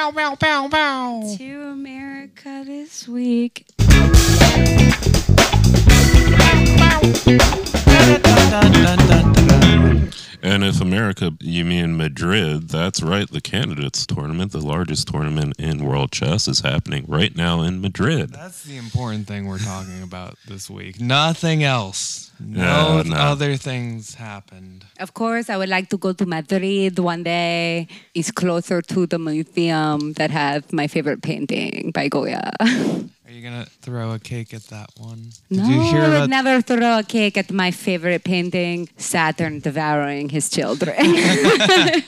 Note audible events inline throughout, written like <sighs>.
Bow, bow, bow, bow, bow. to America this week. And if America, you mean Madrid, that's right. The candidates tournament, the largest tournament in world chess, is happening right now in Madrid. That's the important thing we're talking about this week. Nothing else. No, No, no. other things happened. Of course, I would like to go to Madrid one day. It's closer to the museum that has my favorite painting by Goya. <laughs> Are you gonna throw a cake at that one? No, you hear I would never throw a cake at my favorite painting, Saturn devouring his children. <laughs> that's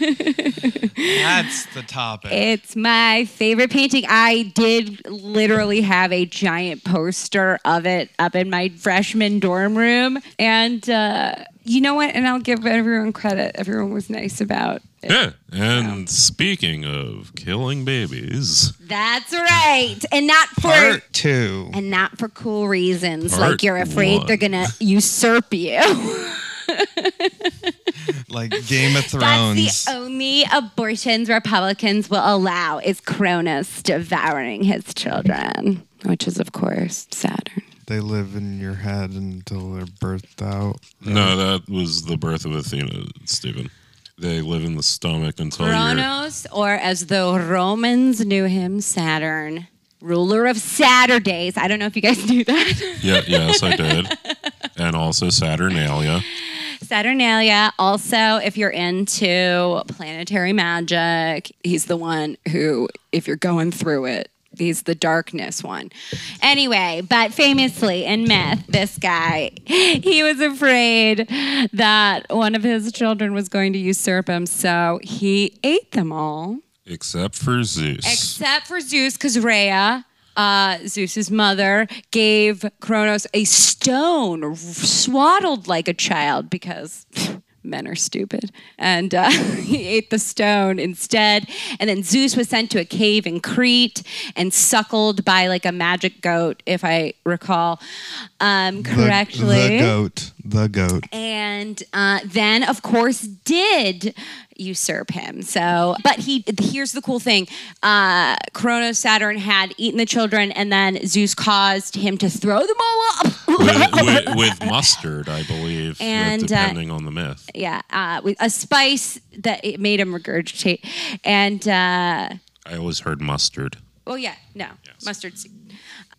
the topic? it's my favorite painting. I did literally have a giant poster of it up in my freshman dorm room. And uh, you know what? And I'll give everyone credit. Everyone was nice about it. Yeah. And speaking of killing babies, That's right. And not for Part two. and not for cool reasons Part like you're afraid one. they're gonna usurp you. <laughs> Like Game of <laughs> Thrones. That's Thrones. the only abortions Republicans will allow is Cronus devouring his children, which is of course Saturn. They live in your head until they're birthed out. no, that was the birth of Athena, Stephen. They live in the stomach until you're. Kronos, or as the Romans knew him, Saturn, ruler of Saturdays. I don't know if you guys <laughs> knew that. Yeah, yes, I did. And also Saturnalia. Saturnalia. Also, if you're into planetary magic, he's the one who, if you're going through it, he's the darkness one. Anyway, but famously in myth, this guy, he was afraid that one of his children was going to usurp him, so he ate them all. Except for Zeus. Except for Zeus, because Rhea, uh, Zeus's mother, gave Kronos a stone swaddled like a child because <laughs> men are stupid. And uh, <laughs> he ate the stone instead. And then Zeus was sent to a cave in Crete and suckled by like a magic goat, if I recall um, correctly The, goat. The goat. and uh, then of course did usurp him so but he here's the cool thing uh Saturn had eaten the children and then Zeus caused him to throw them all up with, <laughs> with, with mustard, I believe, uh, And, uh, depending on the myth. yeah uh, with a spice that it made him regurgitate and uh I always heard mustard. oh yeah no mustard seed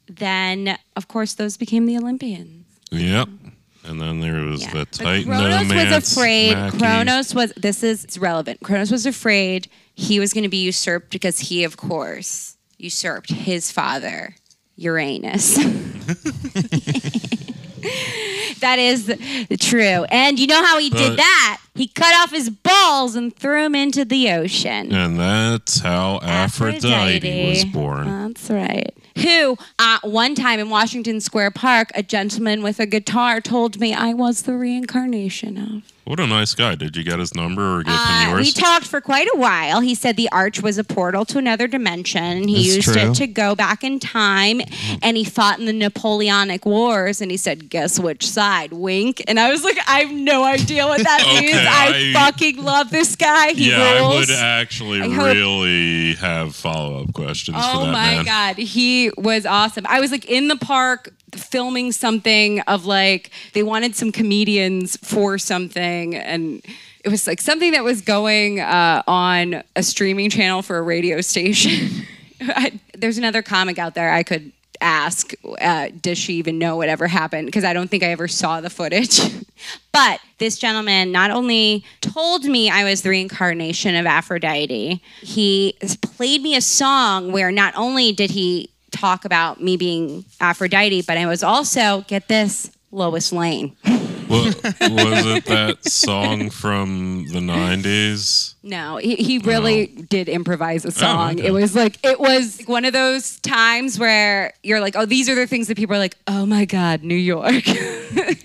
then of course those became the Olympians Yep. And then there was Yeah. the But Kronos was afraid. Machi. Kronos was. This is it's relevant. Kronos was afraid he was going to be usurped because he, of course, usurped his father, Uranus. <laughs> that is true. And you know how he But- did that? He cut off his balls and threw them into the ocean. And that's how Aphrodite, was born. That's right. Who, uh, one time in Washington Square Park, a gentleman with a guitar told me I was the reincarnation of. What a nice guy. Did you get his number or give him Uh, yours? we talked for quite a while. He said the arch was a portal to another dimension. He That's used true. it to go back in time, and he fought in the Napoleonic Wars. And he said, "Guess which side?" Wink. And I was like, "I have no idea what that <laughs> Okay, means. I, I- fucking love this guy. He yeah, I would actually I hope- really have follow up questions for Oh that my man. god, he was awesome. I was like in the park filming something of like they wanted some comedians for something and it was like something that was going uh, on a streaming channel for a radio station. <laughs> I, there's another comic out there I could ask, uh, does she even know whatever happened? Because I don't think I ever saw the footage. <laughs> but this gentleman not only told me I was the reincarnation of Aphrodite, he played me a song where not only did he talk about me being Aphrodite, but I was also, get this, Lois Lane. Wa- was it that song from the 90s? No, he, he really did improvise a oh, song. okay. It was like it was one of those times where you're like, oh, these are the things that people are like, oh my god, New York. <laughs>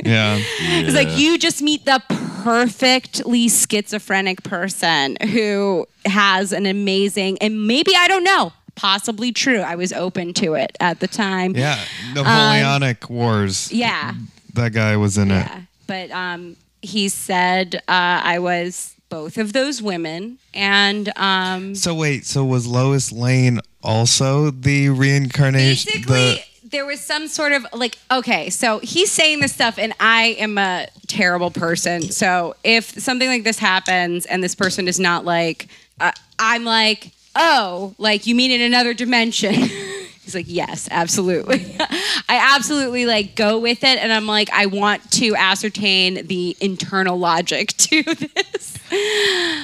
Yeah. It's like you just meet the perfectly schizophrenic person who has an amazing and maybe I don't know, possibly true. I was open to it at the time. Yeah. Napoleonic Wars. Yeah. That guy was in it. Yeah. But um, he said uh, I was both of those women and um, So wait, so was Lois Lane also the reincarnation? basically there was some sort of like okay so he's saying this stuff and i am a terrible person so if something like this happens and this person is not like uh, i'm like oh like you mean in another dimension <laughs> he's like yes absolutely <laughs> i absolutely like go with it and i'm like i want to ascertain the internal logic <laughs> to this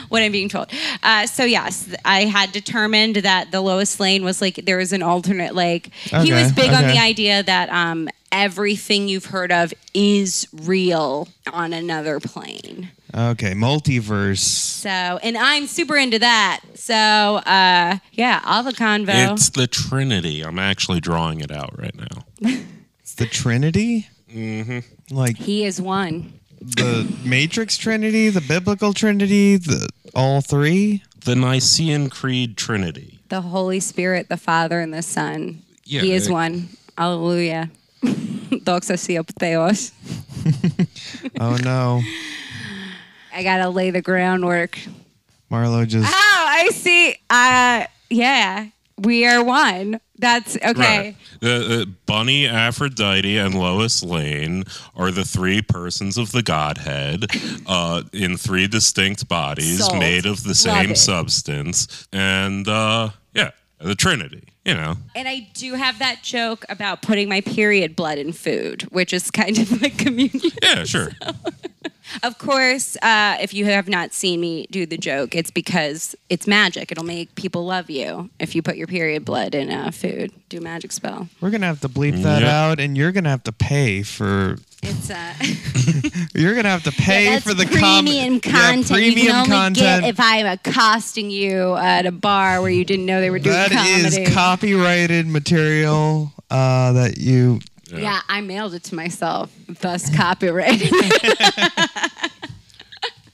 what I'm being told. Uh, so yes, I had determined that the Lois Lane was like there was an alternate. Like he was big on the idea that um, everything you've heard of is real on another plane. The okay multiverse. So and I'm super into that. So uh, yeah, all the convo. It's the Trinity. I'm actually drawing it out right now. <laughs> It's the Trinity. Mm-hmm. Like he is one. the Matrix Trinity, the Biblical Trinity, the all three. The Nicene Creed Trinity. The Holy Spirit, the Father, and the Son. Yeah, he is it- one. Alleluia. <laughs> Doxa sio theos. <laughs> Oh no, I gotta lay the groundwork. Marlo just Oh, I see. Uh, yeah, we are one. That's okay. Right. Uh, uh, Bunny, Aphrodite, and Lois Lane are the three persons of the Godhead uh, in three distinct bodies Sold. made of the Love same it. substance. And uh, yeah, the Trinity, you know. And I do have that joke about putting my period blood in food, which is kind of like communion. Yeah, sure. <laughs> Of course, uh, if you have not seen me do the joke, it's because it's magic. It'll make people love you if you put your period blood in uh, food. Do a magic spell. we're gonna have to bleep that Yep. out, and you're gonna have to pay for. It's uh, <laughs> You're gonna have to pay that's for the com- premium Yeah, content. you premium can only content. get if I'm accosting you at a bar where you didn't know they were doing That is comedy. copyrighted material uh, that you. Yeah, I mailed it to myself, thus copyrighted.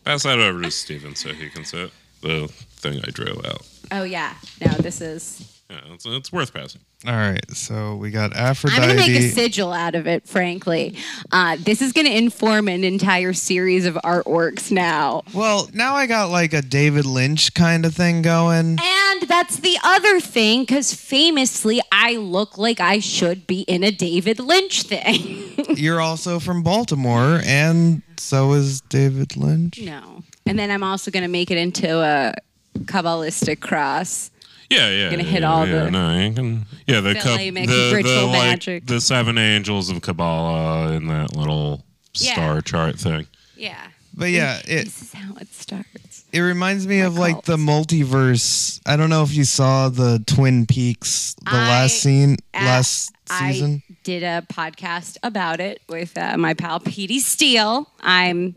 Pass <laughs> that over to Steven so he can say the thing I drew out. oh yeah, no, this is. Yeah, it's, it's worth passing. All right, so we got I'm gonna make a sigil out of it. Frankly, uh, this is gonna inform an entire series of artworks now. well, now I got like a David Lynch kind of thing going. And that's the other thing, because famously, I look like I should be in a David Lynch thing. <laughs> You're also from Baltimore, and so is David Lynch. no. And then I'm also gonna make it into a Kabbalistic cross. Yeah, yeah. Gonna yeah, hit all yeah, the No, you can. Yeah, the cup, Philly the, mixed the, ritual like, magic. the seven angels of Kabbalah in that little Yeah. star chart thing. Yeah. But yeah, it This is how it starts. it reminds me of like the multiverse. I don't know if you saw the Twin Peaks, the I- last scene, uh, last I season. did a podcast about it with uh, my pal Petey Steele. I'm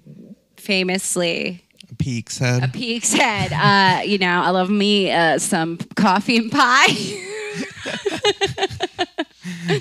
famously Peaks head. a Peak's head. Uh, you know, I love me uh, some coffee and pie. <laughs>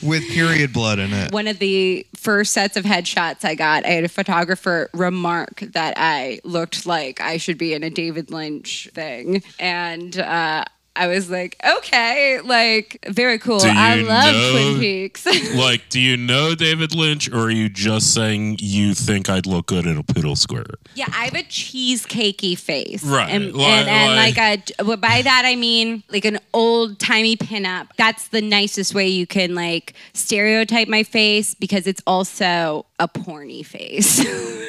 with period blood in it. One of the first sets of headshots I got, I had a photographer remark that I looked like I should be in a David Lynch thing. And uh, I was like, okay, like, very cool. Do I love know- Twin Peaks. <laughs> like, do you know David Lynch, or are you just saying you think I'd look good in a poodle square? Yeah, I have a cheesecakey face. Right, And, like- and, and like- like a, by that I mean like an old timey pinup. That's the nicest way you can like stereotype my face because it's also a porny face. <laughs>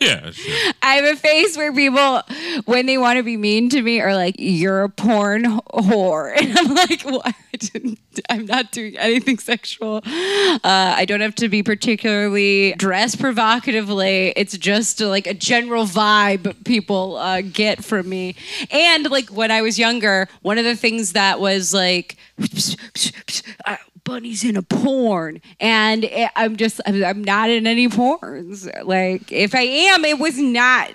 Yeah, sure. I have a face where people, when they want to be mean to me, are like, you're a porn porn whore. <laughs> And I'm like, what? I'm not doing anything sexual. Uh, I don't have to be particularly dressed provocatively. It's just like a general vibe people uh, get from me. And like when I was younger, one of the things that was like, uh, Bunny's in a porn, and I'm just I'm, not in any porns. Like if I am, it was not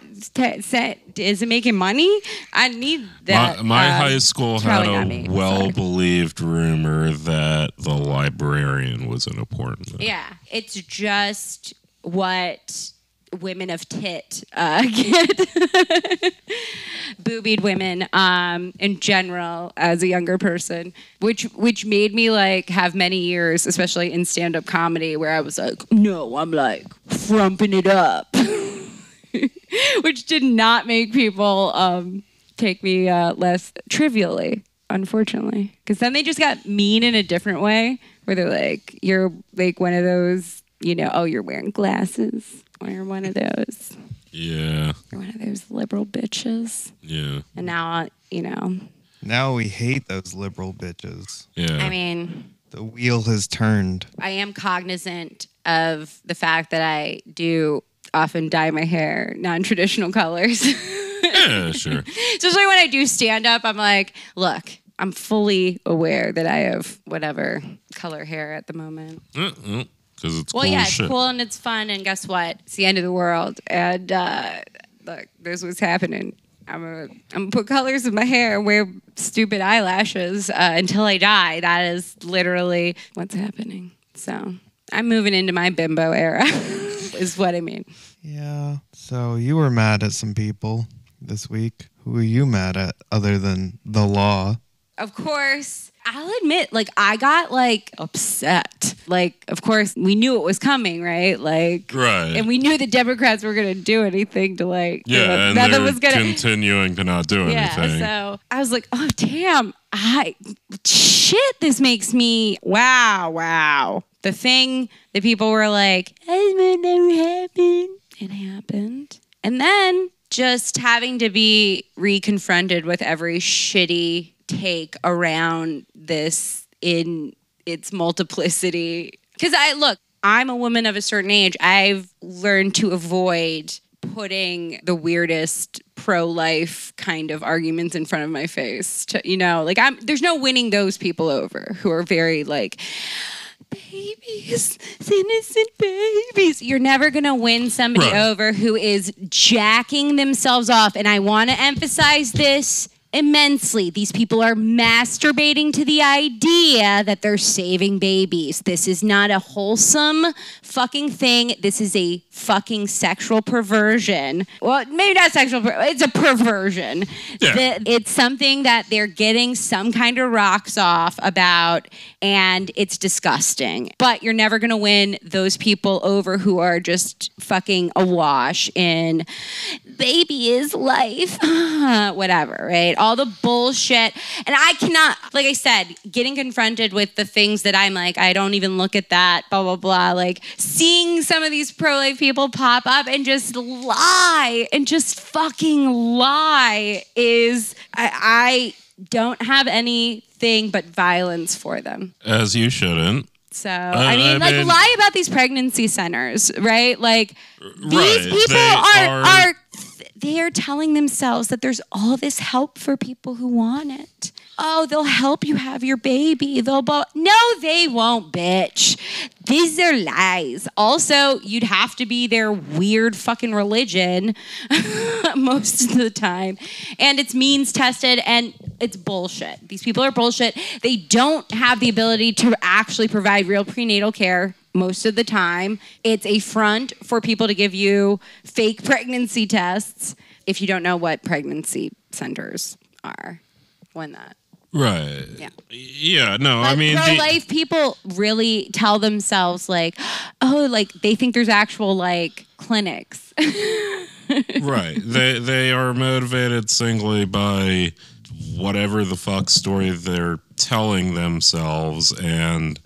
set. Is it making money? I need that. my my um, high school had a well believed rumor that the librarian was in a porn movie. Yeah, it's just what women of tit uh, <laughs> get. Boobied women, um, in general, as a younger person, which which made me like have many years, especially in stand up comedy, where I was like, no, I'm like frumping it up, <laughs> <laughs> which did not make people um, take me uh, less trivially, unfortunately, because then they just got mean in a different way, where they're like, you're like one of those, you know, oh, you're wearing glasses, or you're one of those, Yeah, you're one of those liberal bitches, yeah, and now you know, Now we hate those liberal bitches. yeah. I mean. The wheel has turned. I am cognizant of the fact that I do often dye my hair non-traditional colors. <laughs> yeah, sure. Especially when I do stand up, I'm like, look, I'm fully aware that I have whatever color hair at the moment. Because it's Well, cool yeah, it's cool and it's fun, and guess what? It's the end of the world, and uh, look, this was happening. I'm gonna, I'm gonna put colors in my hair, and wear stupid eyelashes uh, until I die. That is literally what's happening. So I'm moving into my bimbo era, <laughs> is what I mean. Yeah. So you were mad at some people this week. Who are you mad at other than the law? Of course, I'll admit, like I got like upset. Like, of course, we knew it was coming, right? Like, Right. and we knew the Democrats were gonna do anything to like, you know, yeah, and nothing they're was gonna. continuing to not do anything. Yeah, so I was like, oh damn, I shit, this makes me wow, wow. The thing that people were like, it would never happen. It happened. And then just having to be reconfronted with every shitty take around this in its multiplicity. Because I look, I'm a woman of a certain age. I've learned to avoid putting the weirdest pro-life kind of arguments in front of my face. To, you know, like I'm there's no winning those people over who are very like babies, innocent babies. You're never gonna win somebody Right. over who is jacking themselves off. And I want to emphasize this immensely. These people are masturbating to the idea that they're saving babies. This is not a wholesome fucking thing. This is a fucking sexual perversion. Well, maybe not sexual, per- it's a perversion. Yeah. The- it's something that they're getting some kind of rocks off about, and it's disgusting. But you're never going to win those people over who are just fucking awash in baby is life, <laughs> whatever, right? All the bullshit. And I cannot, like I said, getting confronted with the things that I'm like, I don't even look at that, blah, blah, blah. Like seeing some of these pro life people pop up and just lie and just fucking lie is, I, I don't have anything but violence for them. As you shouldn't. So I I mean, like mean- lie about these pregnancy centers, right? Like these Right, people are, are- are they are telling themselves that there's all this help for people who want it. Oh, they'll help you have your baby. They'll bo- no, they won't, bitch. These are lies. Also, you'd have to be their weird fucking religion <laughs> most of the time, and it's means tested and it's bullshit. These people are bullshit. They don't have the ability to actually provide real prenatal care most of the time. It's a front for people to give you fake pregnancy tests if you don't know what pregnancy centers are. When that. Right. Yeah. Yeah, no, I mean, the- pro-life people really tell themselves like, oh, like they think there's actual like clinics. <laughs> right. They they are motivated singly by whatever the fuck story they're telling themselves and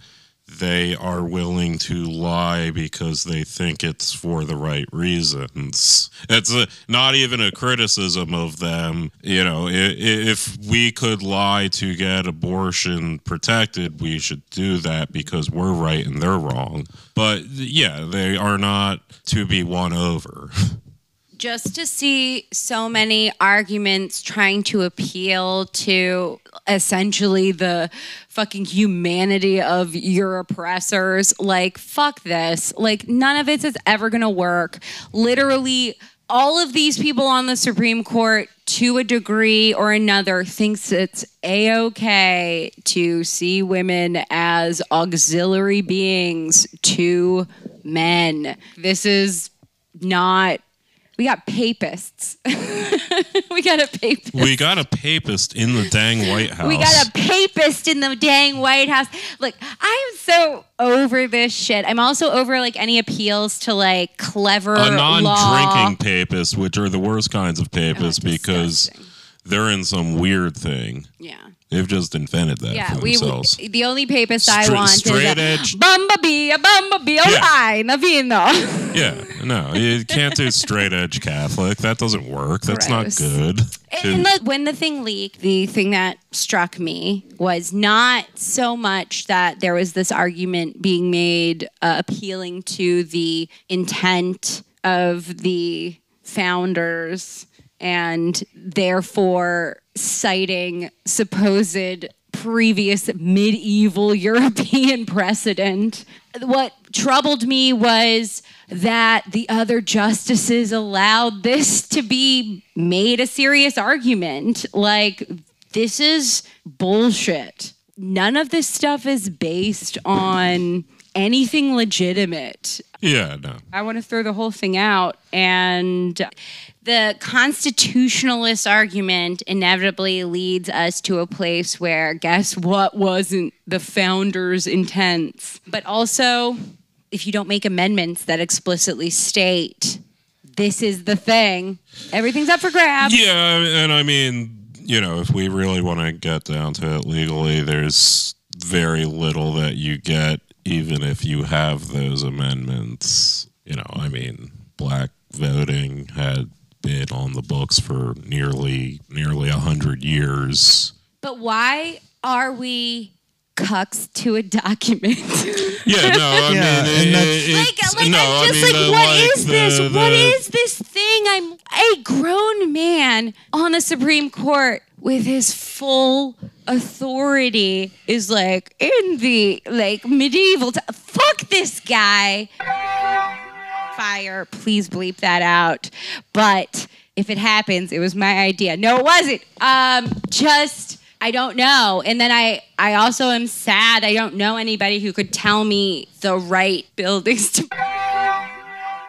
they are willing to lie because they think it's for the right reasons. It's a, not even a criticism of them. You know, i- i- if we could lie to get abortion protected, we should do that because we're right and they're wrong. But yeah, they are not to be won over. <laughs> just to see so many arguments trying to appeal to essentially the fucking humanity of your oppressors. Like fuck this. Like none of it is ever gonna work. Literally all of these people on the supreme court to a degree or another thinks it's a-okay to see women as auxiliary beings to men. This is not we got papists. <laughs> we got a papist. we got a papist in the dang White House. We got a papist in the dang White House. Look, I'm so over this shit. I'm also over like any appeals to like clever a non-drinking papist, which are the worst kinds of papists Oh, because they're in some weird thing. Yeah. They've just invented that Yeah, for we, themselves. we the only papist I Stra- want straight is a edge. bumblebee, a bumblebee, oh Yeah. hi, Navino. <laughs> yeah, no, you can't do straight edge Catholic. That doesn't work. That's Gross. not good. And the, when the thing leaked, the thing that struck me was not so much that there was this argument being made uh, appealing to the intent of the founders and therefore citing supposed previous medieval <laughs> European precedent. What troubled me was that the other justices allowed this to be made a serious argument. Like, this is bullshit. None of this stuff is based on anything legitimate. Yeah, no. I want to throw the whole thing out. And the constitutionalist argument inevitably leads us to a place where guess what wasn't the founders' intents? But also, if you don't make amendments that explicitly state this is the thing, everything's up for grabs. Yeah, and I mean, you know, if we really want to get down to it legally, there's very little that you get, even if you have those amendments. You know, I mean, black voting had been on the books for nearly nearly a hundred years. But why are we cucks to a document? <laughs> Yeah, no, I Yeah, mean, and it- that's- like, it's- like no, I I'm just mean, like, the- what is the- this? the- what is this thing? I'm a grown man on the Supreme Court with his full authority is like in the like medieval. T- Fuck this guy. Fire. Please bleep that out. But if it happens, it was my idea. No, it wasn't. Um, just. I don't know. And then I, I also am sad. I don't know anybody who could tell me the right buildings to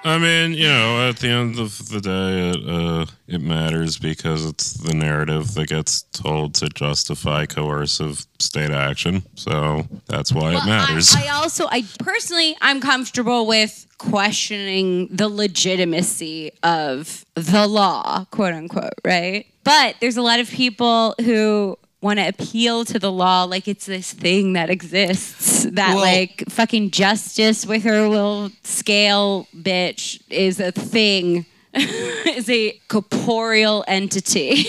I mean, you know, at the end of the day, it, uh, it matters because it's the narrative that gets told to justify coercive state action. So that's why Well, it matters. I, I also, I personally, I'm comfortable with questioning the legitimacy of the law, quote unquote, right? But there's a lot of people who want to appeal to the law like it's this thing that exists that Well- like fucking justice with her little scale bitch is a thing <laughs> is a corporeal entity.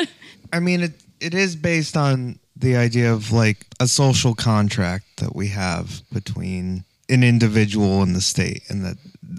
<laughs> I mean, it it is based on the idea of like a social contract that we have between an individual and the state, and that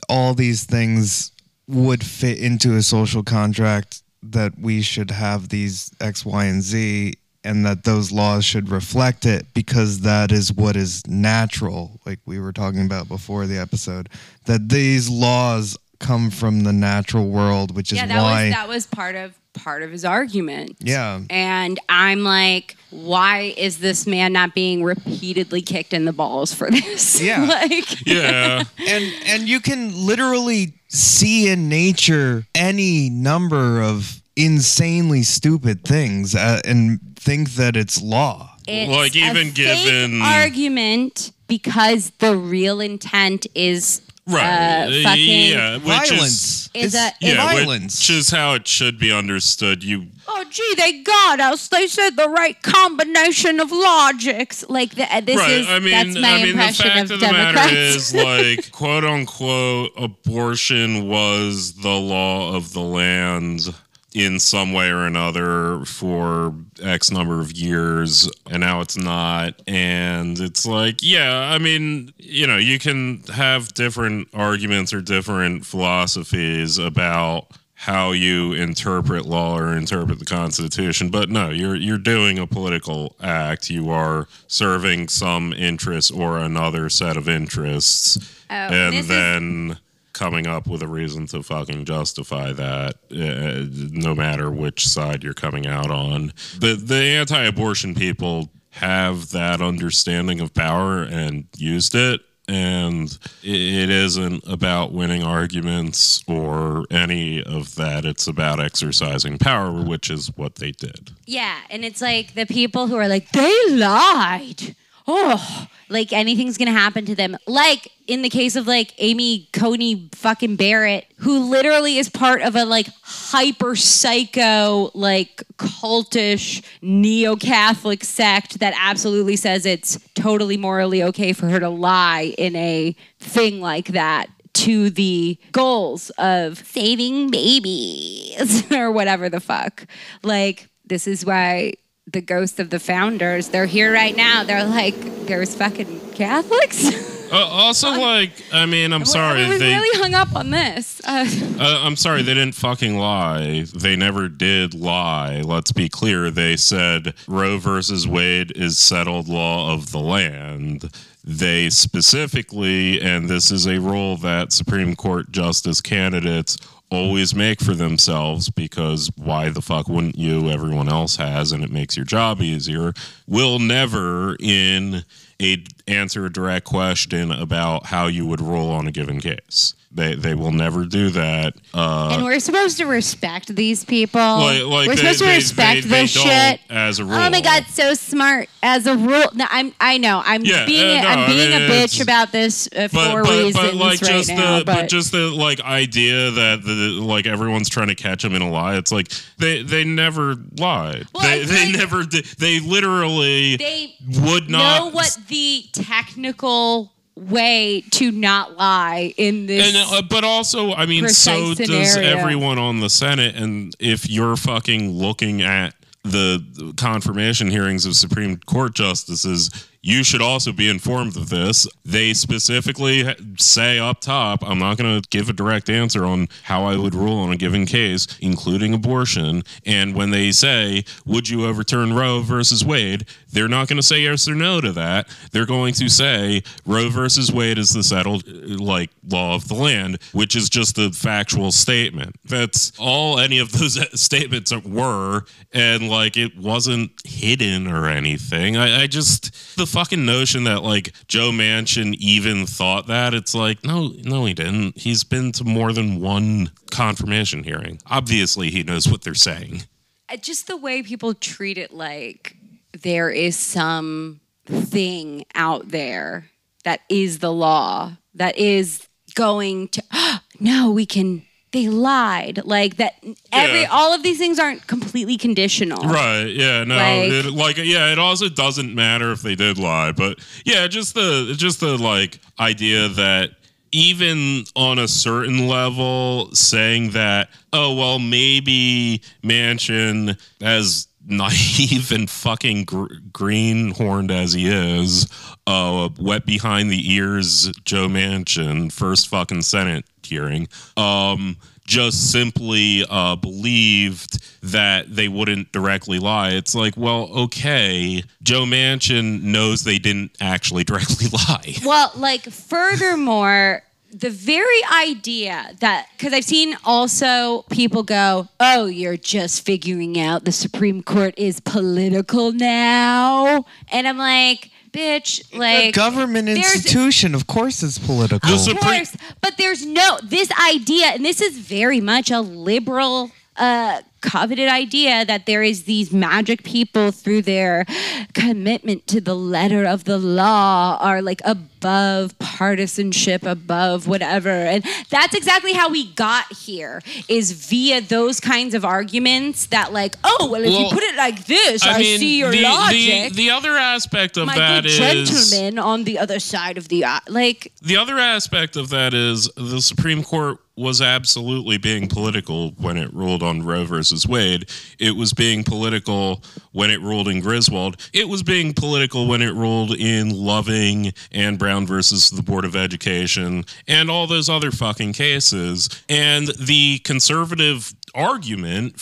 all these things would fit into a social contract that we should have these X, Y, and Z, and that those laws should reflect it because that is what is natural, like we were talking about before the episode. That these laws come from the natural world, which is yeah that why. was that was part of part of his argument yeah. And I'm like, why is this man not being repeatedly kicked in the balls for this? <laughs> Yeah. like, yeah. <laughs> and and you can literally see in nature any number of insanely stupid things uh, and think that it's law. it's Like, even a fake given- argument because the real intent is Right. uh, fucking yeah. Which violence is. is It's a- Yeah, violence. which is how it should be understood. You Oh, gee, they got us. They said the right combination of logics. Like the, uh, this right. is I mean, that's my I mean, the impression fact of of the Democrats. matter is, <laughs> like, quote unquote, abortion was the law of the land in some way or another for X number of years, and now it's not. And it's like, yeah, I mean, you know, you can have different arguments or different philosophies about how you interpret law or interpret the Constitution, but no, you're you're doing a political act. You are serving some interest or another set of interests, Oh, and this is- then coming up with a reason to fucking justify that, uh, no matter which side you're coming out on. The the anti-abortion people have that understanding of power and used it. And it isn't about winning arguments or any of that. It's about exercising power, which is what they did. Yeah, and it's like the people who are like, they lied. Oh, like anything's gonna happen to them. Like in the case of like Amy Coney fucking Barrett, who literally is part of a like hyper psycho, like cultish neo Catholic sect that absolutely says it's totally morally okay for her to lie in a thing like that to the goals of saving babies <laughs> or whatever the fuck. Like, this is why the ghosts of the founders, they're here right now. They're like, there's fucking Catholics. <laughs> Uh, also, like, I mean, I'm <laughs> sorry, I was they. really hung up on this. <laughs> Uh, Uh, I'm sorry, they didn't fucking lie. They never did lie. Let's be clear. They said Roe versus Wade is settled law of the land. They specifically, and this is a rule that Supreme Court justice candidates always make for themselves because why the fuck wouldn't you? Everyone else has, and it makes your job easier. Will never in a answer a direct question about how you would rule on a given case. They they will never do that. Uh, and we're supposed to respect these people. like, like we're they, supposed to respect they- they this shit. as a rule. Oh my god, so smart as a rule. No, I'm. I know. I'm Yeah, being. uh, no, I'm I being mean, a bitch about this uh, But, for but, reasons but like right just now. the but but just the like idea that the like everyone's trying to catch them in a lie. It's like they they never lied. Well, they they like- never did. They literally they would not know what the technical way to not lie in this. And uh, but also, I mean, so precise does everyone on the Senate. And if you're fucking looking at the confirmation hearings of Supreme Court justices, you should also be informed of this. They specifically say up top, I'm not going to give a direct answer on how I would rule on a given case, including abortion. And when they say, Would you overturn Roe versus Wade? They're not going to say yes or no to that. They're going to say Roe versus Wade is the settled, uh, like, law of the land, which is just a factual statement. That's all any of those <laughs> statements were. And, like, it wasn't hidden or anything. I, I just, the fucking notion that, like, Joe Manchin even thought that, it's like, no, no, he didn't. He's been to more than one confirmation hearing. Obviously, he knows what they're saying. Just the way people treat it like there is some thing out there that is the law that is going to <gasps> no we can they lied like that every Yeah. all of these things aren't completely conditional Right. Yeah. No. Like- it, like. Yeah. It also doesn't matter if they did lie, but yeah, just the just the like idea that even on a certain level, saying that oh well maybe Manchin as naive and fucking gr- greenhorned as he is, uh, wet behind the ears, Joe Manchin, first fucking Senate hearing, um, just simply uh, believed that they wouldn't directly lie. It's like, well, okay, Joe Manchin knows they didn't actually <laughs> directly lie. Well, like furthermore, the very idea that because I've seen also people go, "Oh, you're just figuring out the Supreme Court is political now," and I'm like, "Bitch, a like government institution, of course, it's political. The Of Supreme- course, but there's no this idea, and this is very much a liberal uh, coveted idea that there is these magic people through their commitment to the letter of the law are like above partisanship above whatever. And that's exactly how we got here is via those kinds of arguments that like oh well if you put it like this i, mean, see your the, logic. The, the other aspect of my that good is gentleman on the other side of the uh, like the other aspect of that is the Supreme Court was absolutely being political when it ruled on Roe versus Wade. It was being political when it ruled in Griswold. It was being political when it ruled in Loving and Brown versus the Board of Education and all those other fucking cases. And the conservative argument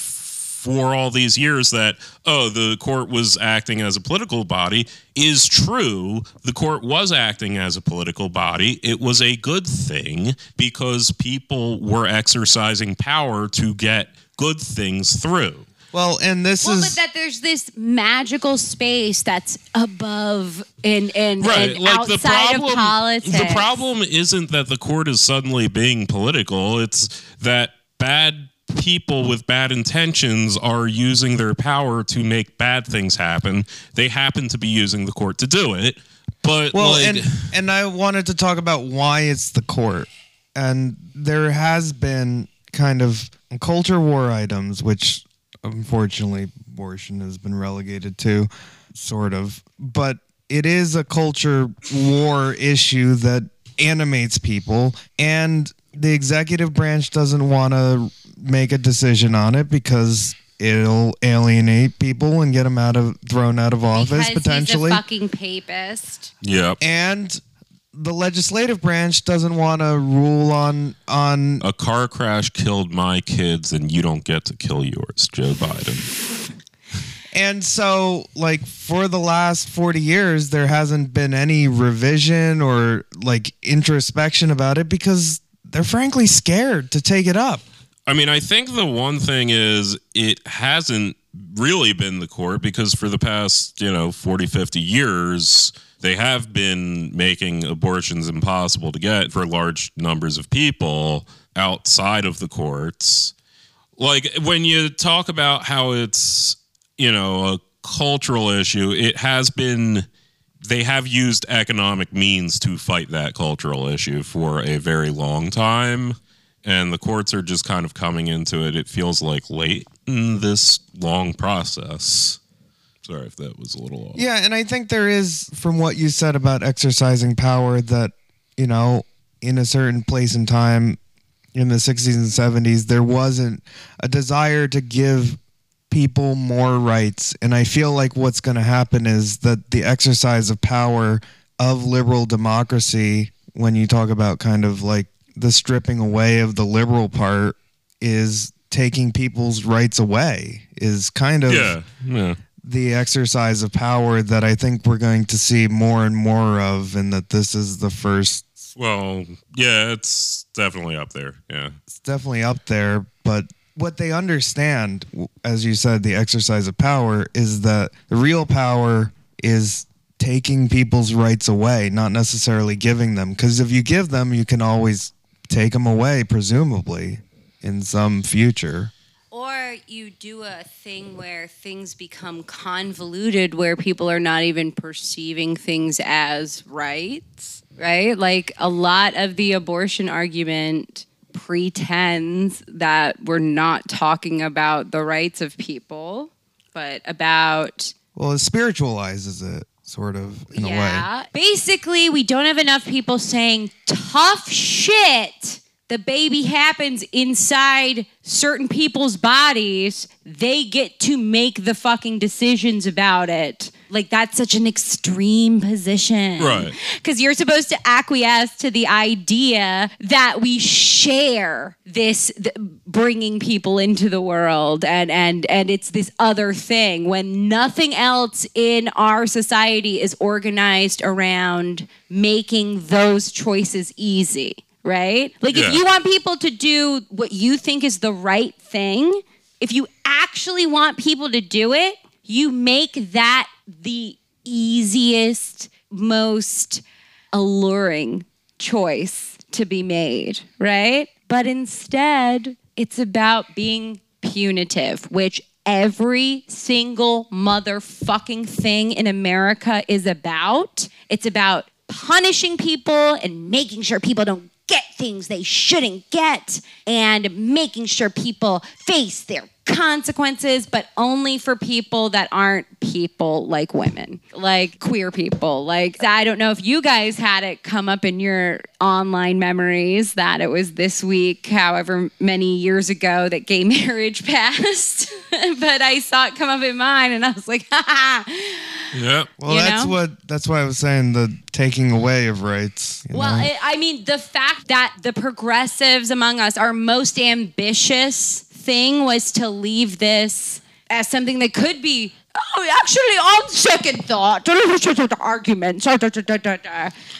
for all these years that oh the court was acting as a political body is true. The court was acting as a political body. It was a good thing because people were exercising power to get good things through. Well, and this well, is but that there's this magical space that's above and and, right and like the problem of politics. the problem isn't that the court is suddenly being political. It's that bad people with bad intentions are using their power to make bad things happen. They happen to be using the court to do it but well, like, and and I wanted to talk about why it's the court, and there has been kind of culture war items, which unfortunately abortion has been relegated to, sort of, but it is a culture war issue that animates people, and the executive branch doesn't want to make a decision on it because. It'll alienate people and get them out of thrown out of office because potentially he's a fucking papist. yep and the legislative branch doesn't want to rule on on a car crash killed my kids and you don't get to kill yours joe biden and so like for the last 40 years there hasn't been any revision or like introspection about it because they're frankly scared to take it up I mean, I think the one thing is it hasn't really been the court because for the past, you know, 40, 50 years, they have been making abortions impossible to get for large numbers of people outside of the courts. Like when you talk about how it's, you know, a cultural issue, it has been they have used economic means to fight that cultural issue for a very long time and the courts are just kind of coming into it. It feels like late in this long process. Sorry if that was a little off. yeah and i think there is from what you said about exercising power that you know in a certain place and time in the 60s and 70s there wasn't a desire to give people more rights and i feel like what's going to happen is that the exercise of power of liberal democracy when you talk about kind of like the stripping away of the liberal part is taking people's rights away is kind of Yeah, yeah. the exercise of power that I think we're going to see more and more of, and that this is the first. Well, yeah, it's definitely up there. Yeah. It's definitely up there, but what they understand, as you said, the exercise of power is that the real power is taking people's rights away, not necessarily giving them. Because if you give them, you can always take them away, presumably, in some future. Or you do a thing where things become convoluted, where people are not even perceiving things as rights, right? Like a lot of the abortion argument pretends that we're not talking about the rights of people, but about Well, it spiritualizes it, sort of, in a way. yeah. Basically, we don't have enough people saying tough shit. The baby happens inside certain people's bodies. They get to make the fucking decisions about it. Like, that's such an extreme position. Right. Because you're supposed to acquiesce to the idea that we share this th- bringing people into the world and and and it's this other thing when nothing else in our society is organized around making those choices easy right like Yeah. if you want people to do what you think is the right thing if you actually want people to do it you make that the easiest most alluring choice to be made, right? But instead, it's about being punitive, which every single motherfucking thing in America is about. It's about punishing people and making sure people don't get things they shouldn't get and making sure people face their consequences, but only for people that aren't people like women, like queer people. Like, I don't know if you guys had it come up in your online memories that it was this week, however many years ago, that gay <laughs> marriage passed. <laughs> but I saw it come up in mine and I was like, <laughs> ha ha. Yep. Well, You that's know? what that's why I was saying the taking away of rights. Well, it, I mean, the fact that the progressives among us, are most ambitious thing was to leave this as something that could be. Oh, actually, on second thought, <laughs> arguments,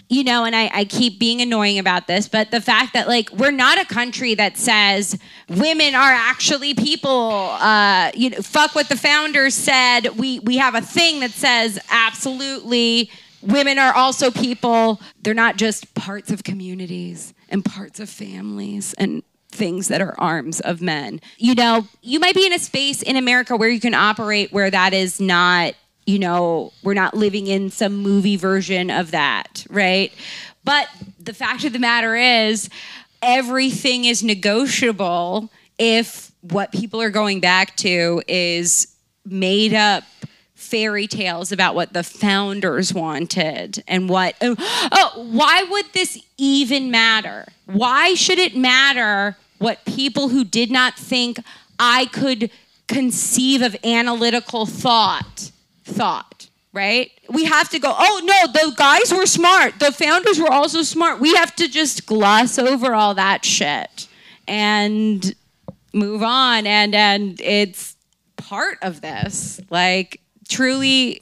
you know, and I, I keep being annoying about this, but the fact that like we're not a country that says women are actually people, uh, you know, fuck what the founders said. We we have a thing that says absolutely women are also people. They're not just parts of communities and parts of families and things that are arms of men. You know, you might be in a space in America where you can operate where that is not, you know, we're not living in some movie version of that, right? But the fact of the matter is, everything is negotiable if what people are going back to is made up fairy tales about what the founders wanted and what oh, oh why would this even matter? Why should it matter what people who did not think i could conceive of analytical thought thought right? We have to go oh no the guys were smart. The founders were also smart. We have to just gloss over all that shit and move on. And and it's part of this. Like truly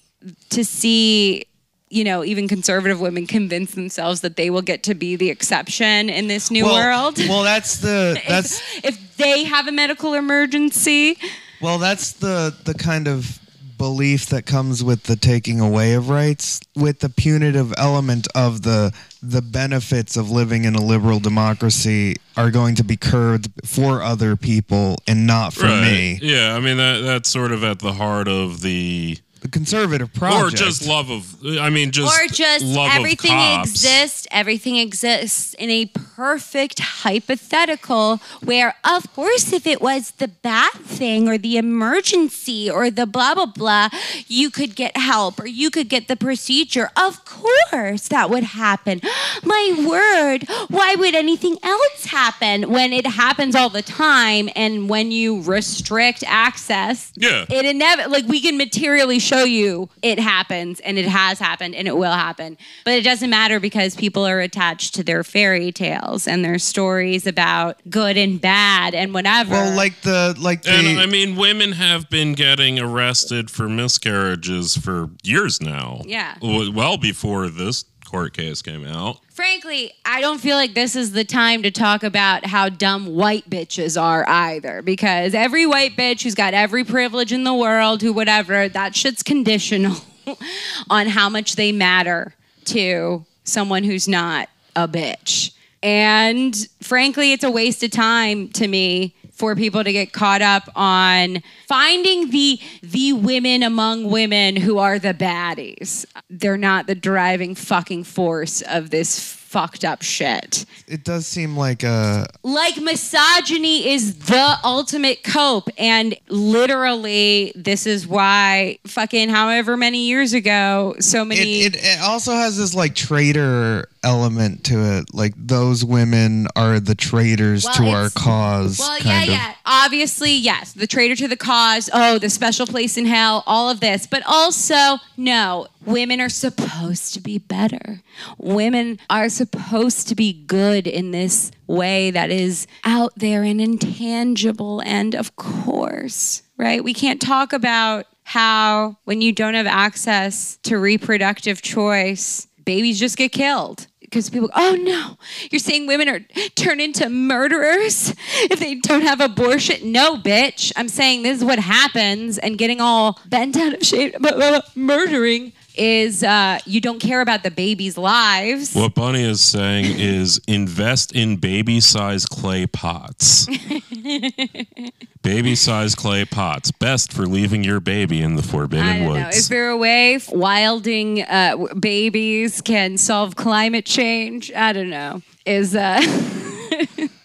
to see you know even conservative women convince themselves that they will get to be the exception in this new well, world. Well, that's the <laughs> that's if, if they have a medical emergency. Well that's the the kind of belief that comes with the taking away of rights with the punitive element of the the benefits of living in a liberal democracy are going to be curbed for other people and not for me. Yeah, I mean that that's sort of at the heart of the the conservative project or just love of I mean just or just love everything of cops. exists everything exists in a perfect hypothetical where of course if it was the bad thing or the emergency or the blah blah blah you could get help or you could get the procedure of course that would happen <gasps> my word why would anything else happen when it happens all the time and when you restrict access Yeah. it inevitably like we can materially show you it happens and it has happened and it will happen but it doesn't matter because people are attached to their fairy tales and their stories about good and bad and whatever well like the like the And I mean, women have been getting arrested for miscarriages for years now. Yeah. Well before this court case came out. frankly i don't feel like this is the time to talk about how dumb white bitches are either because every white bitch who's got every privilege in the world who whatever that shit's conditional <laughs> on how much they matter to someone who's not a bitch and frankly it's a waste of time to me for people to get caught up on finding the the women among women who are the baddies. They're not the driving fucking force of this fucked up shit. it does seem like a Like misogyny is the ultimate cope and literally this is why fucking however many years ago so many it, it, it also has this like traitor element to it like those women are the traitors Well, to our cause Well, yeah, of. yeah. Obviously, yes. The traitor to the cause. Oh, the special place in hell. All of this, but also no. Women are supposed to be better. Women are supposed to be good in this way that is out there and intangible. And of course, right? We can't talk about how when you don't have access to reproductive choice, babies just get killed because people oh no you're saying women are turn into murderers if they don't have abortion? No bitch. I'm saying this is what happens and getting all bent out of shape about murdering is uh, you don't care about the babies' lives. What Bunny is saying is invest in baby sized clay pots. <laughs> baby sized clay pots, best for leaving your baby in the forbidden woods. know. Is there a way wilding uh, babies can solve climate change? I don't know. Is uh, <laughs>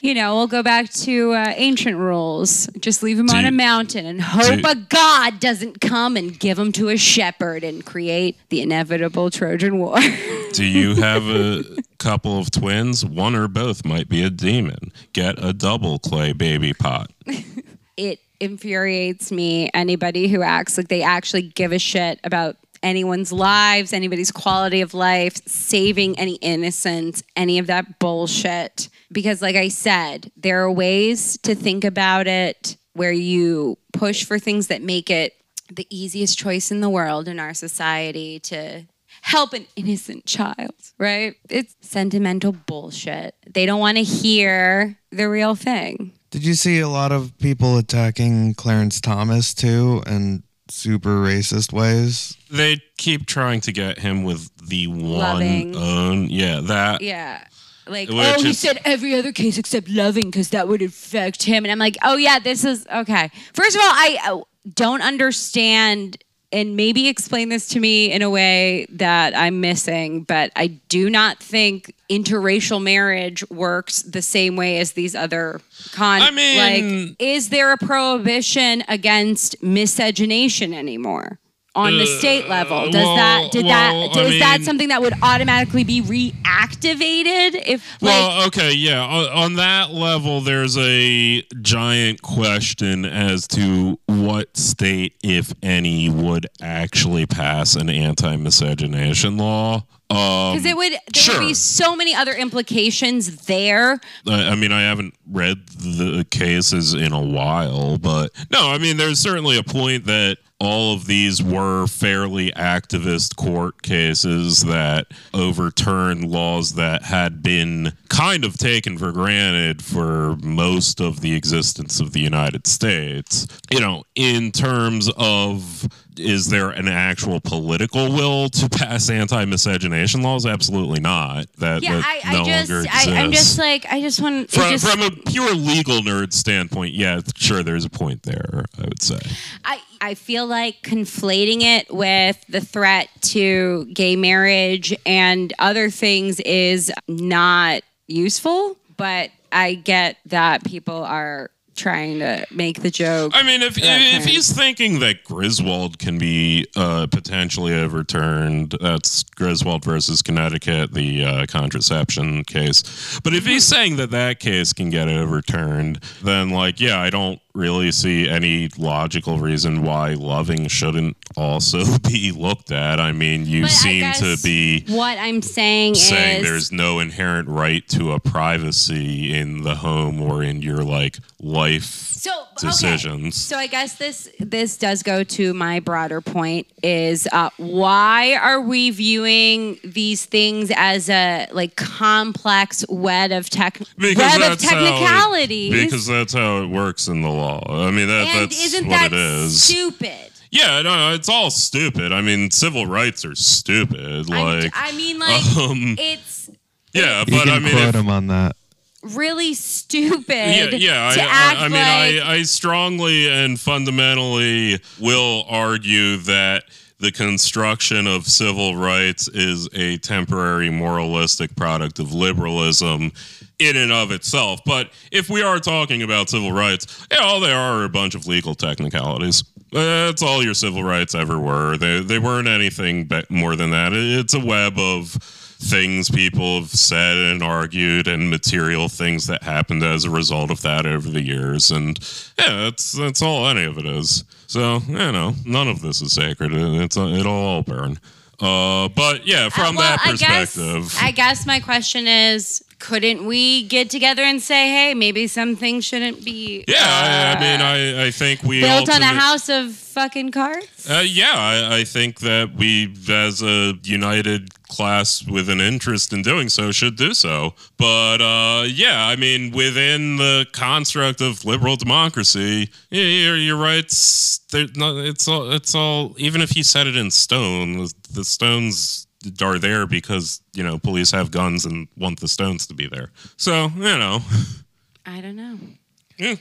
you know, we'll go back to uh, ancient rules. Just leave them Do on you- a mountain and hope a god doesn't come and give them to a shepherd and create the inevitable Trojan War. <laughs> Do you have a couple of twins? One or both might be a demon. Get a double clay baby pot. <laughs> it infuriates me anybody who acts like they actually give a shit about anyone's lives, anybody's quality of life, saving any innocence, any of that bullshit. Because, like I said, there are ways to think about it where you push for things that make it the easiest choice in the world in our society to help an innocent child, right? It's sentimental bullshit. They don't want to hear the real thing. Did you see a lot of people attacking Clarence Thomas too in super racist ways? They keep trying to get him with the one Loving. own. Yeah, that. Yeah. Like, Which oh, he is- said every other case except loving because that would affect him. And I'm like, oh, yeah, this is okay. First of all, I uh, don't understand, and maybe explain this to me in a way that I'm missing, but I do not think interracial marriage works the same way as these other con. I mean- like, is there a prohibition against miscegenation anymore? On the uh, state level, does well, that did well, that I is that something that would automatically be reactivated if like Well, okay, yeah. On, on that level, there's a giant question as to what state, if any, would actually pass an anti-miscegenation law. Um, because it would there sure. would be so many other implications there. I I mean, I haven't read the cases in a while, but no, I mean, there's certainly a point that all of these were fairly activist court cases that overturned laws that had been kind of taken for granted for most of the existence of the United States. You know, in terms of is there an actual political will to pass anti-miscegenation laws? Absolutely not. That, Yeah, that I, no I just longer I, I'm just like I just want From, just, from a pure legal nerd standpoint, yeah, sure, there's a point there. I would say. I, I feel like conflating it with the threat to gay marriage and other things is not useful, but I get that people are trying to make the joke. I mean, if That if he's thinking that Griswold can be uh, potentially overturned, that's Griswold versus Connecticut, the uh, contraception case. But if he's saying that that case can get overturned, then like, yeah, I don't really see any logical reason why loving shouldn't also <laughs> be looked at. I mean, you But seem to be what I'm saying, saying is there's no inherent right to a privacy in the home or in your like life so okay. decisions. So I guess this this does go to my broader point is uh, why are we viewing these things as a like complex web of tech web of how it- because that's how it works in the law. I mean, that, and that's isn't what that it is. stupid? yeah, no, it's all stupid. I mean, civil rights are stupid. Like, I mean, like um, it's yeah, You but can I mean, quote if- him on that. really stupid. yeah, yeah. I, I, I mean, like, I, I strongly and fundamentally will argue that the construction of civil rights is a temporary moralistic product of liberalism in and of itself. But if we are talking about civil rights, yeah, all they are are a bunch of legal technicalities. That's all your civil rights ever were. They they weren't anything more than that. It's a web of things people have said and argued and material things that happened as a result of that over the years and yeah that's that's all any of it is so you know none of this is sacred it's it'll all burn uh but yeah from well, that I guess- perspective I guess my question is couldn't we get together and say, hey, maybe some things shouldn't be Yeah, I, I uh, mean, I, I think we built on a house of fucking cards? Uh, yeah, I, I think that we, as a united class with an interest in doing so, should do so. But uh, yeah, I mean, within the construct of liberal democracy, yeah, you're, you're right. It's, there- no, it's all. It's all. Even if you set it in stone, the, the stones are there because you know police have guns and want the stones to be there. So you know. I don't know. Yeah.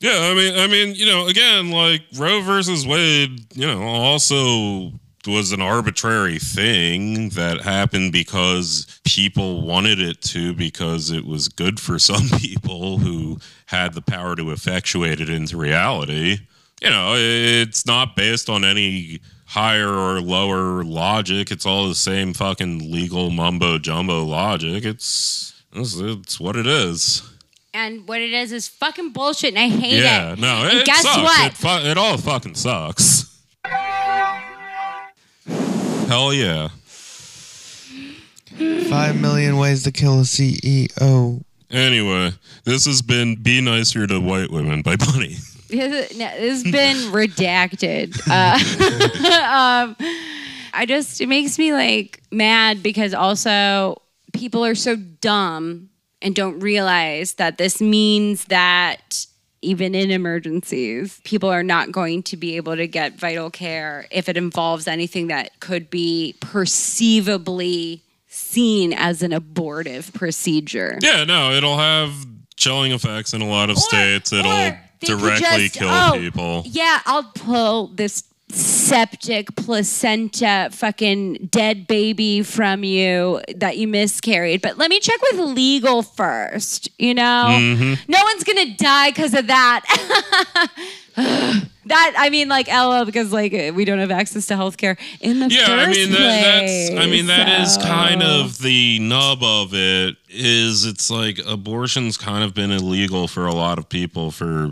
Yeah, I mean, I mean, you know, again, like Roe versus Wade, you know, also was an arbitrary thing that happened because people wanted it to because it was good for <laughs> some people who had the power to effectuate it into reality. You know, it's not based on any higher or lower logic. It's all the same fucking legal mumbo jumbo logic. It's it's, it's what it is. And what it is is fucking bullshit, and I hate Yeah, it. Yeah, no, And it guess sucks. what? It, fu- it all fucking sucks. Hell yeah. Five million ways to kill a CEO. Anyway, this has been "Be Nicer to White Women" by Bunny. This is- no, this has <laughs> been redacted. Uh, <laughs> um, I just it makes me like mad because also people are so dumb and don't realize that this means that even in emergencies, people are not going to be able to get vital care if it involves anything that could be perceivably seen as an abortive procedure. Yeah, no, it'll have chilling effects in a lot of states. It'll or they could directly just- kill oh, people. Yeah, I'll pull this septic placenta fucking dead baby from you that you miscarried. But let me check with legal first, you know? Mm-hmm. No one's gonna die because of that. <laughs> <sighs> that I mean like Ella, because like we don't have access to healthcare in the Yeah, first I mean that, that's. I mean that is place, kind of the nub of it. Is it's like abortion's kind of been illegal for a lot of people for uh,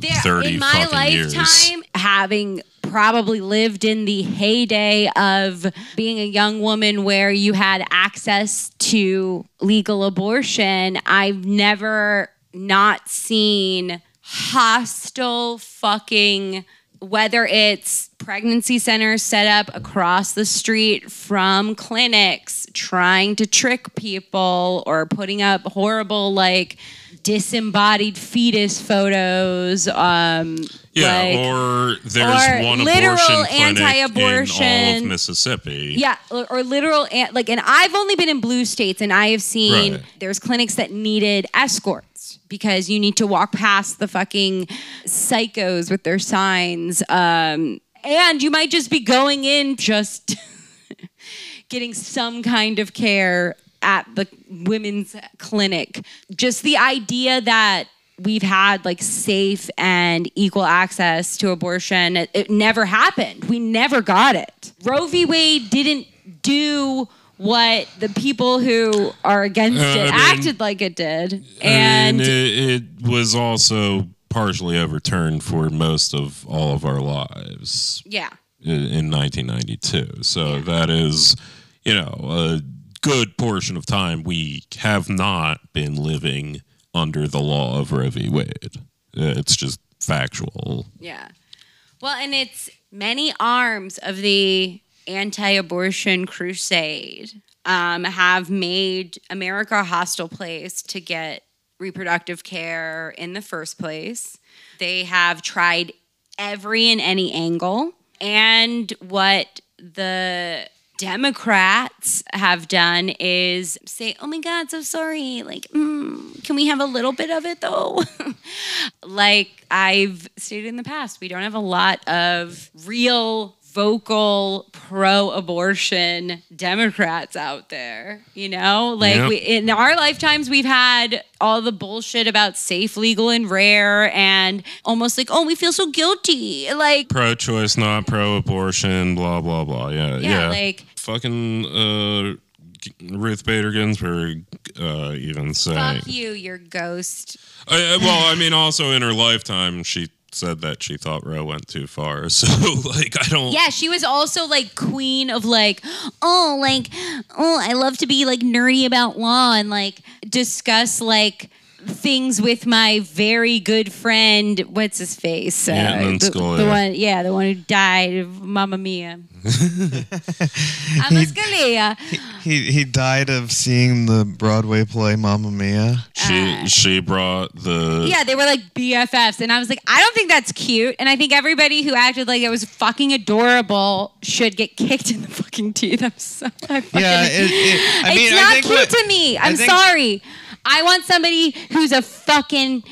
There- thirty in my fucking years. lifetime having probably lived in the heyday of being a young woman where you had access to legal abortion i've never not seen hostile fucking whether it's pregnancy centers set up across the street from clinics trying to trick people or putting up horrible like disembodied fetus photos um Yeah, like- or there's or one literal abortion clinic in all anti-abortion- of Mississippi. Yeah, or, or literal like, and I've only been in blue states, and I have seen Right. there's clinics that needed escorts because you need to walk past the fucking psychos with their signs, um, and you might just be going in just <laughs> getting some kind of care at the women's clinic. Just the idea that we've had like safe and equal access to abortion, it, it never happened. We never got it. Roe v. Wade didn't do what the people who are against it I mean- acted like it did. I And mean, it, it was also partially overturned for most of all of our lives yeah. in 1992. So that is, you know, a good portion of time we have not been living under the law of Roe v. Wade. Uh, It's just factual. Yeah. Well, and it's many arms of the anti abortion crusade um, have made America a hostile place to get reproductive care in the first place. They have tried every and any angle. And what the Democrats have done is say, oh my God, so sorry. Like, mm, can we have a little bit of it though? <laughs> like I've stated in the past, we don't have a lot of real vocal pro-abortion Democrats out there. You know, like Yeah. we, in our lifetimes, we've had all the bullshit about safe, legal, and rare, and almost like, oh, we feel so guilty. Like, Pro choice, not pro abortion, blah, blah, blah. Yeah. yeah, Yeah. like Fucking uh, Ruth Bader Ginsburg uh, even saying. fuck you, your ghost. I- well, I mean, also in her lifetime, she said that she thought Roe went too far. <laughs> So like I don't. Yeah, she was also like queen of like, oh, like, oh, I love to be like nerdy about law and like discuss like things with my very good friend. What's his face? Uh, Antonin the, Scalia. the one, yeah, the one who died of Mamma Mia. <laughs> I'm Scalia. He he died of seeing the Broadway play Mamma Mia. She she brought the Yeah, they were like BFFs, and I was like, I don't think that's cute, and I think everybody who acted like it was fucking adorable should get kicked in the fucking teeth. I'm so. I fucking, Yeah, it, it, I it's mean, not I think cute what- to me. I I'm think- sorry. I want somebody who's a fucking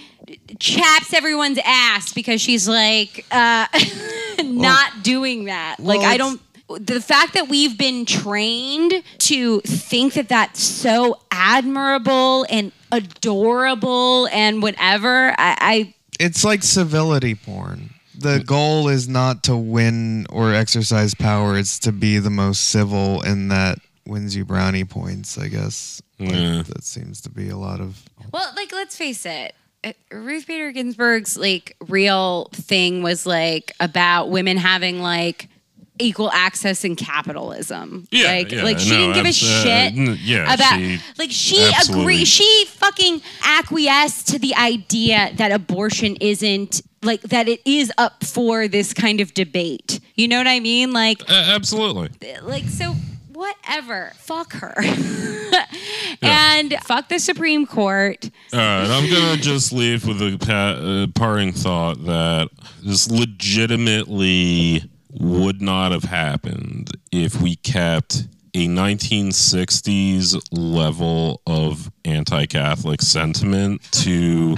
chaps everyone's ass because she's like uh, <laughs> not doing that. like well, I don't. The fact that we've been trained to think that that's so admirable and adorable and whatever, I, I It's like civility porn. The goal is not to win or exercise power; it's to be the most civil, and that wins you brownie points. I guess. Like, Yeah. That seems to be a lot of. Well, like let's face it. uh, Ruth Bader Ginsburg's like real thing was like about women having like equal access in capitalism. Yeah, like yeah, like she no, didn't give a abs- uh, shit n- yeah, about she like she absolutely- agreed she fucking acquiesced to the idea that abortion isn't like that it is up for this kind of debate. You know what I mean? Like Uh, absolutely. like so whatever. Fuck her. <laughs> And fuck the supreme court. All right, I'm gonna <laughs> just leave with a pa- uh, parting thought that this legitimately would not have happened if we kept a 1960s level of anti-Catholic sentiment to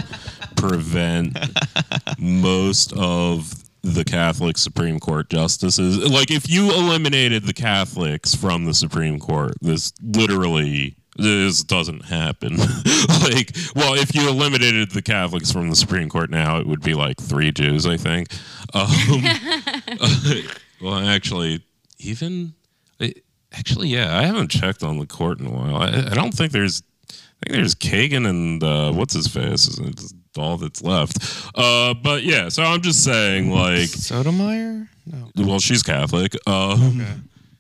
prevent <laughs> most of the Catholic Supreme Court justices. Like, if you eliminated the Catholics from the Supreme Court, this literally this doesn't happen. <laughs> like, well, if you eliminated the Catholics from the Supreme Court now, it would be like three Jews, I think. Um, <laughs> <laughs> well, actually, even actually, yeah, I haven't checked on the court in a while. I, I don't think there's. I think there's Kagan and uh, what's his face. It's all that's left. Uh, but yeah, so I'm just saying, like, Sotomayor? No. well, she's Catholic. Um,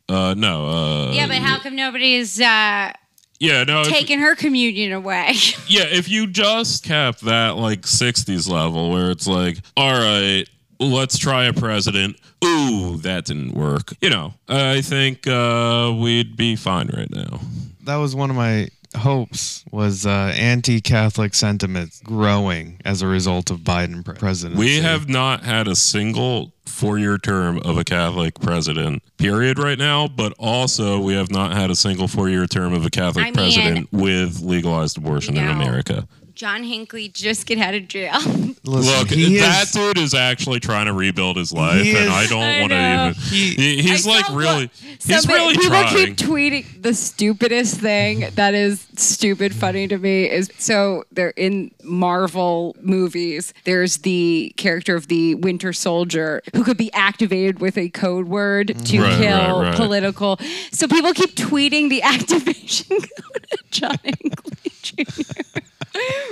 uh, no. Uh, yeah but how come nobody's uh yeah, no. if- taking her communion away <laughs> yeah, if you just kept that like 60s level where it's like, all right, let's try a president. Ooh, that didn't work. You know, I think uh, we'd be fine right now. That was one of my hopes was uh, anti-Catholic sentiment growing as a result of Biden presidency. We have not had a single four year term of a Catholic president, period, right now, but also we have not had a single four year term of a Catholic I mean- president with legalized abortion in America. John hinckley just get out of jail <laughs> Look, he that is- dude is actually trying to rebuild his life, He and is- I don't want to even. He, he's I like really, what- he's Somebody- really people trying. keep tweeting the stupidest thing that is stupid funny to me is so they're in Marvel movies. There's the character of the Winter Soldier who could be activated with a code word to Right, kill right, right. political. So people keep tweeting the <laughs> activation code of John Hinckley Jr.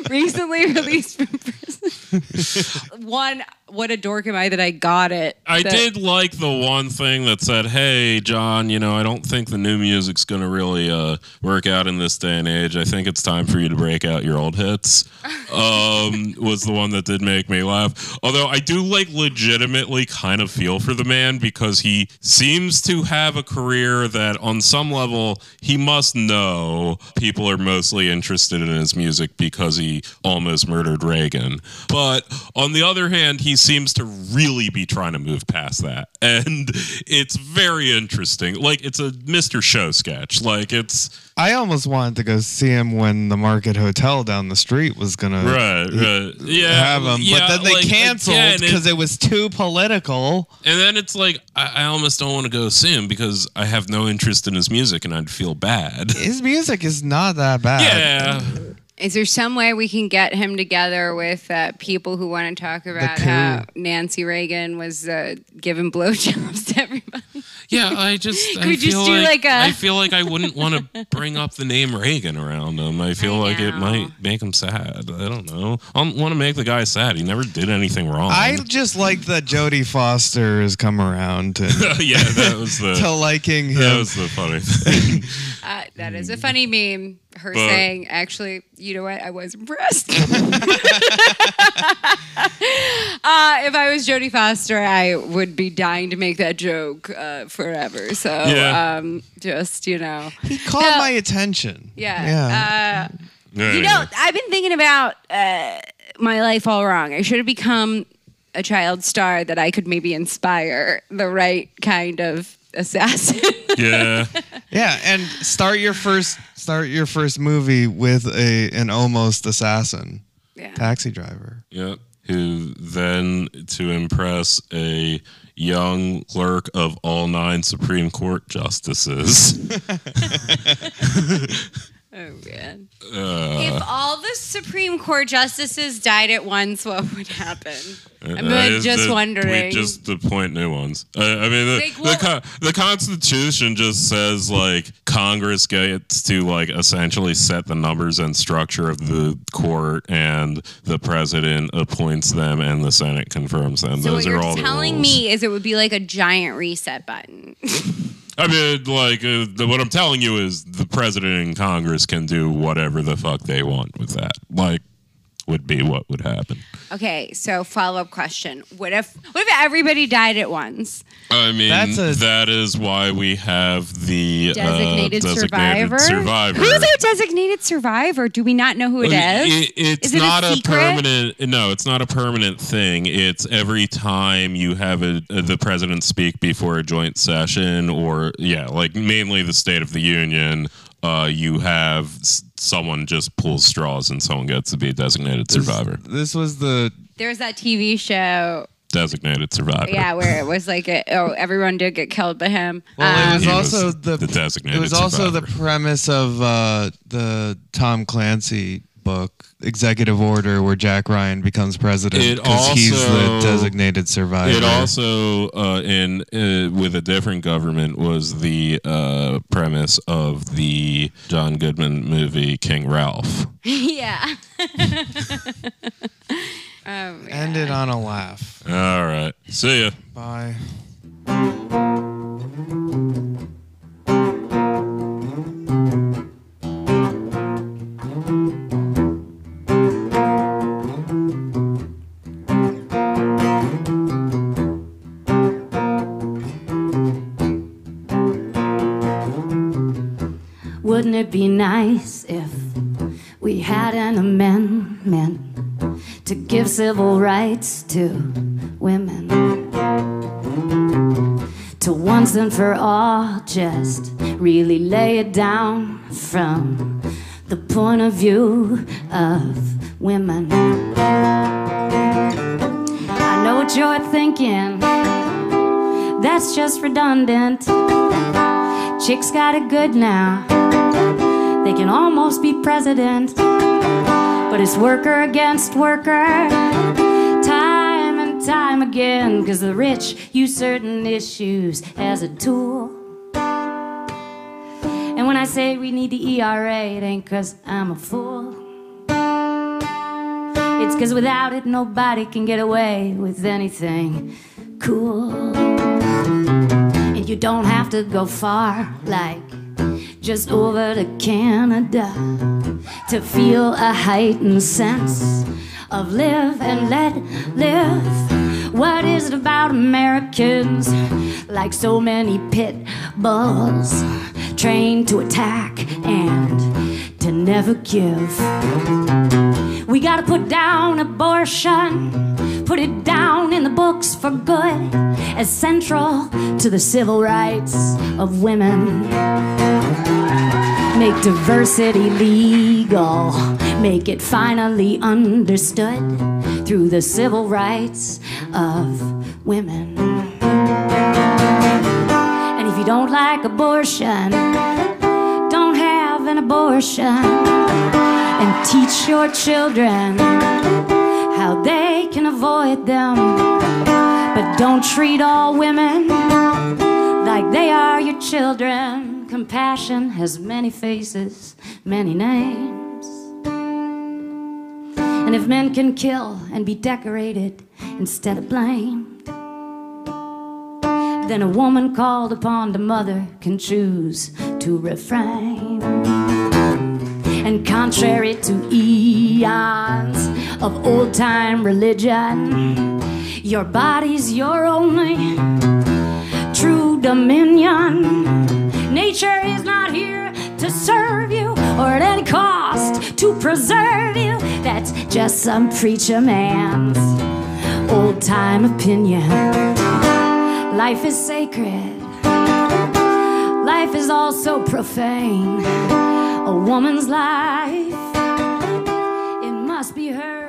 <laughs> Recently released from prison. <laughs> One, what a dork am I that I got it. I That- did like the one thing that said, "Hey, John, you know, I don't think the new music's going to really uh, work out in this day and age. I think it's time for you to break out your old hits." <laughs> Um, was the one that did make me laugh. Although I do like legitimately kind of feel for the man because he seems to have a career that, on some level, he must know people are mostly interested in his music because he almost murdered Reagan. But on the other hand, he seems to really be trying to move past that. <laughs> And it's very interesting. Like it's a Mr. Show sketch. Like it's I almost wanted to go see him when the Market Hotel down the street was gonna right, right. Yeah. have him, yeah, but then they like, canceled again, it- because it was too political. And then it's like I, I almost don't want to go see him because I have no interest in his music and I'd feel bad. His music is not that bad. Yeah. Is there some way we can get him together with uh, people who want to talk about how Nancy Reagan was uh, giving blowjobs <laughs> to everybody? Yeah, I just <laughs> I we just feel do like, like a- I feel like I wouldn't want to bring up the name Reagan around him. I feel I like it know. might make him sad. I don't know. I want to make the guy sad. He never did anything wrong. I just like that Jodie Foster has come around to, <laughs> yeah, that was the to liking that him. was the funny thing. Uh, that is a funny meme. Her But- saying, "Actually, you know what? I was impressed." <laughs> uh, if I was Jodie Foster, I would be dying to make that joke uh, forever. So, Yeah. um, just you know, he caught No. my attention. yeah. Yeah. Uh, you know, I've been thinking about uh, my life all wrong. I should have become a child star that I could maybe inspire the right kind of assassin. <laughs> yeah, yeah, and start your first start your first movie with a an almost assassin yeah. taxi driver. yeah. Who then, to impress a young clerk of all nine Supreme Court justices, <laughs> <laughs> Oh man. uh, if all the Supreme Court justices died at once, what would happen? I'm Uh, just the- wondering. We just appoint new ones. Uh, I mean, the, Like, the, what- the Constitution just says like Congress gets to like essentially set the numbers and structure of the court, and the president appoints them, and the Senate confirms them. so Those what are you're all telling me is it would be like a giant reset button. <laughs> I mean, like uh, the, what I'm telling you is the president and Congress can do whatever the fuck they want with that. Like, would be what would happen. okay, so follow up question: What if what if everybody died at once? I mean, That's a- that is why we have the Designated, uh, survivor. survivor. Who's our designated survivor? Do we not know who it is? It- it's Is it a not a, secret? permanent. No, it's not a permanent thing. It's every time you have a, the president speak before a joint session, or yeah, like mainly the State of the Union. Uh, you have s- someone just pulls straws and someone gets to be a designated survivor. This was the There's that TV show, Designated survivor. yeah, where it <laughs> was like, a, oh, everyone did get killed by him. well, Um, it was He also was the, the designated It was also the survivor. premise of uh, the Tom Clancy book, Executive Order, where Jack Ryan becomes president because he's the designated survivor. It also, uh, in uh, with a different government, was the uh, premise of the John Goodman movie King Ralph. <laughs> yeah. <laughs> oh, man. ended on a laugh. All right, see ya. Bye. It be nice if we had an amendment to give civil rights to women? To once and for all just really lay it down from the point of view of women. I know what you're thinking, that's just redundant. Chicks got it good now. They can almost be president. But it's worker against worker. Time and time again. Cause the rich use certain issues as a tool. And when I say we need the ERA, it ain't cause I'm a fool. It's cause without it, nobody can get away with anything cool. And you don't have to go far, like just over to Canada, to feel a heightened sense of live and let live. What is it about Americans, like so many pit bulls, trained to attack and to never give? We gotta put down abortion, put it down in the books for good, as central to the civil rights of women. Make diversity legal, make it finally understood through the civil rights of women. And if you don't like abortion, don't have an abortion and teach your children how they can avoid them. But don't treat all women like they are your children. Compassion has many faces, many names. And if men can kill and be decorated instead of blamed, then a woman called upon to mother can choose to refrain. And contrary to eons of old time religion, your body's your only true dominion. Nature is not here to serve you or at any cost to preserve you. That's just some preacher man's old time opinion. Life is sacred, life is also profane. A woman's life, it must be hers.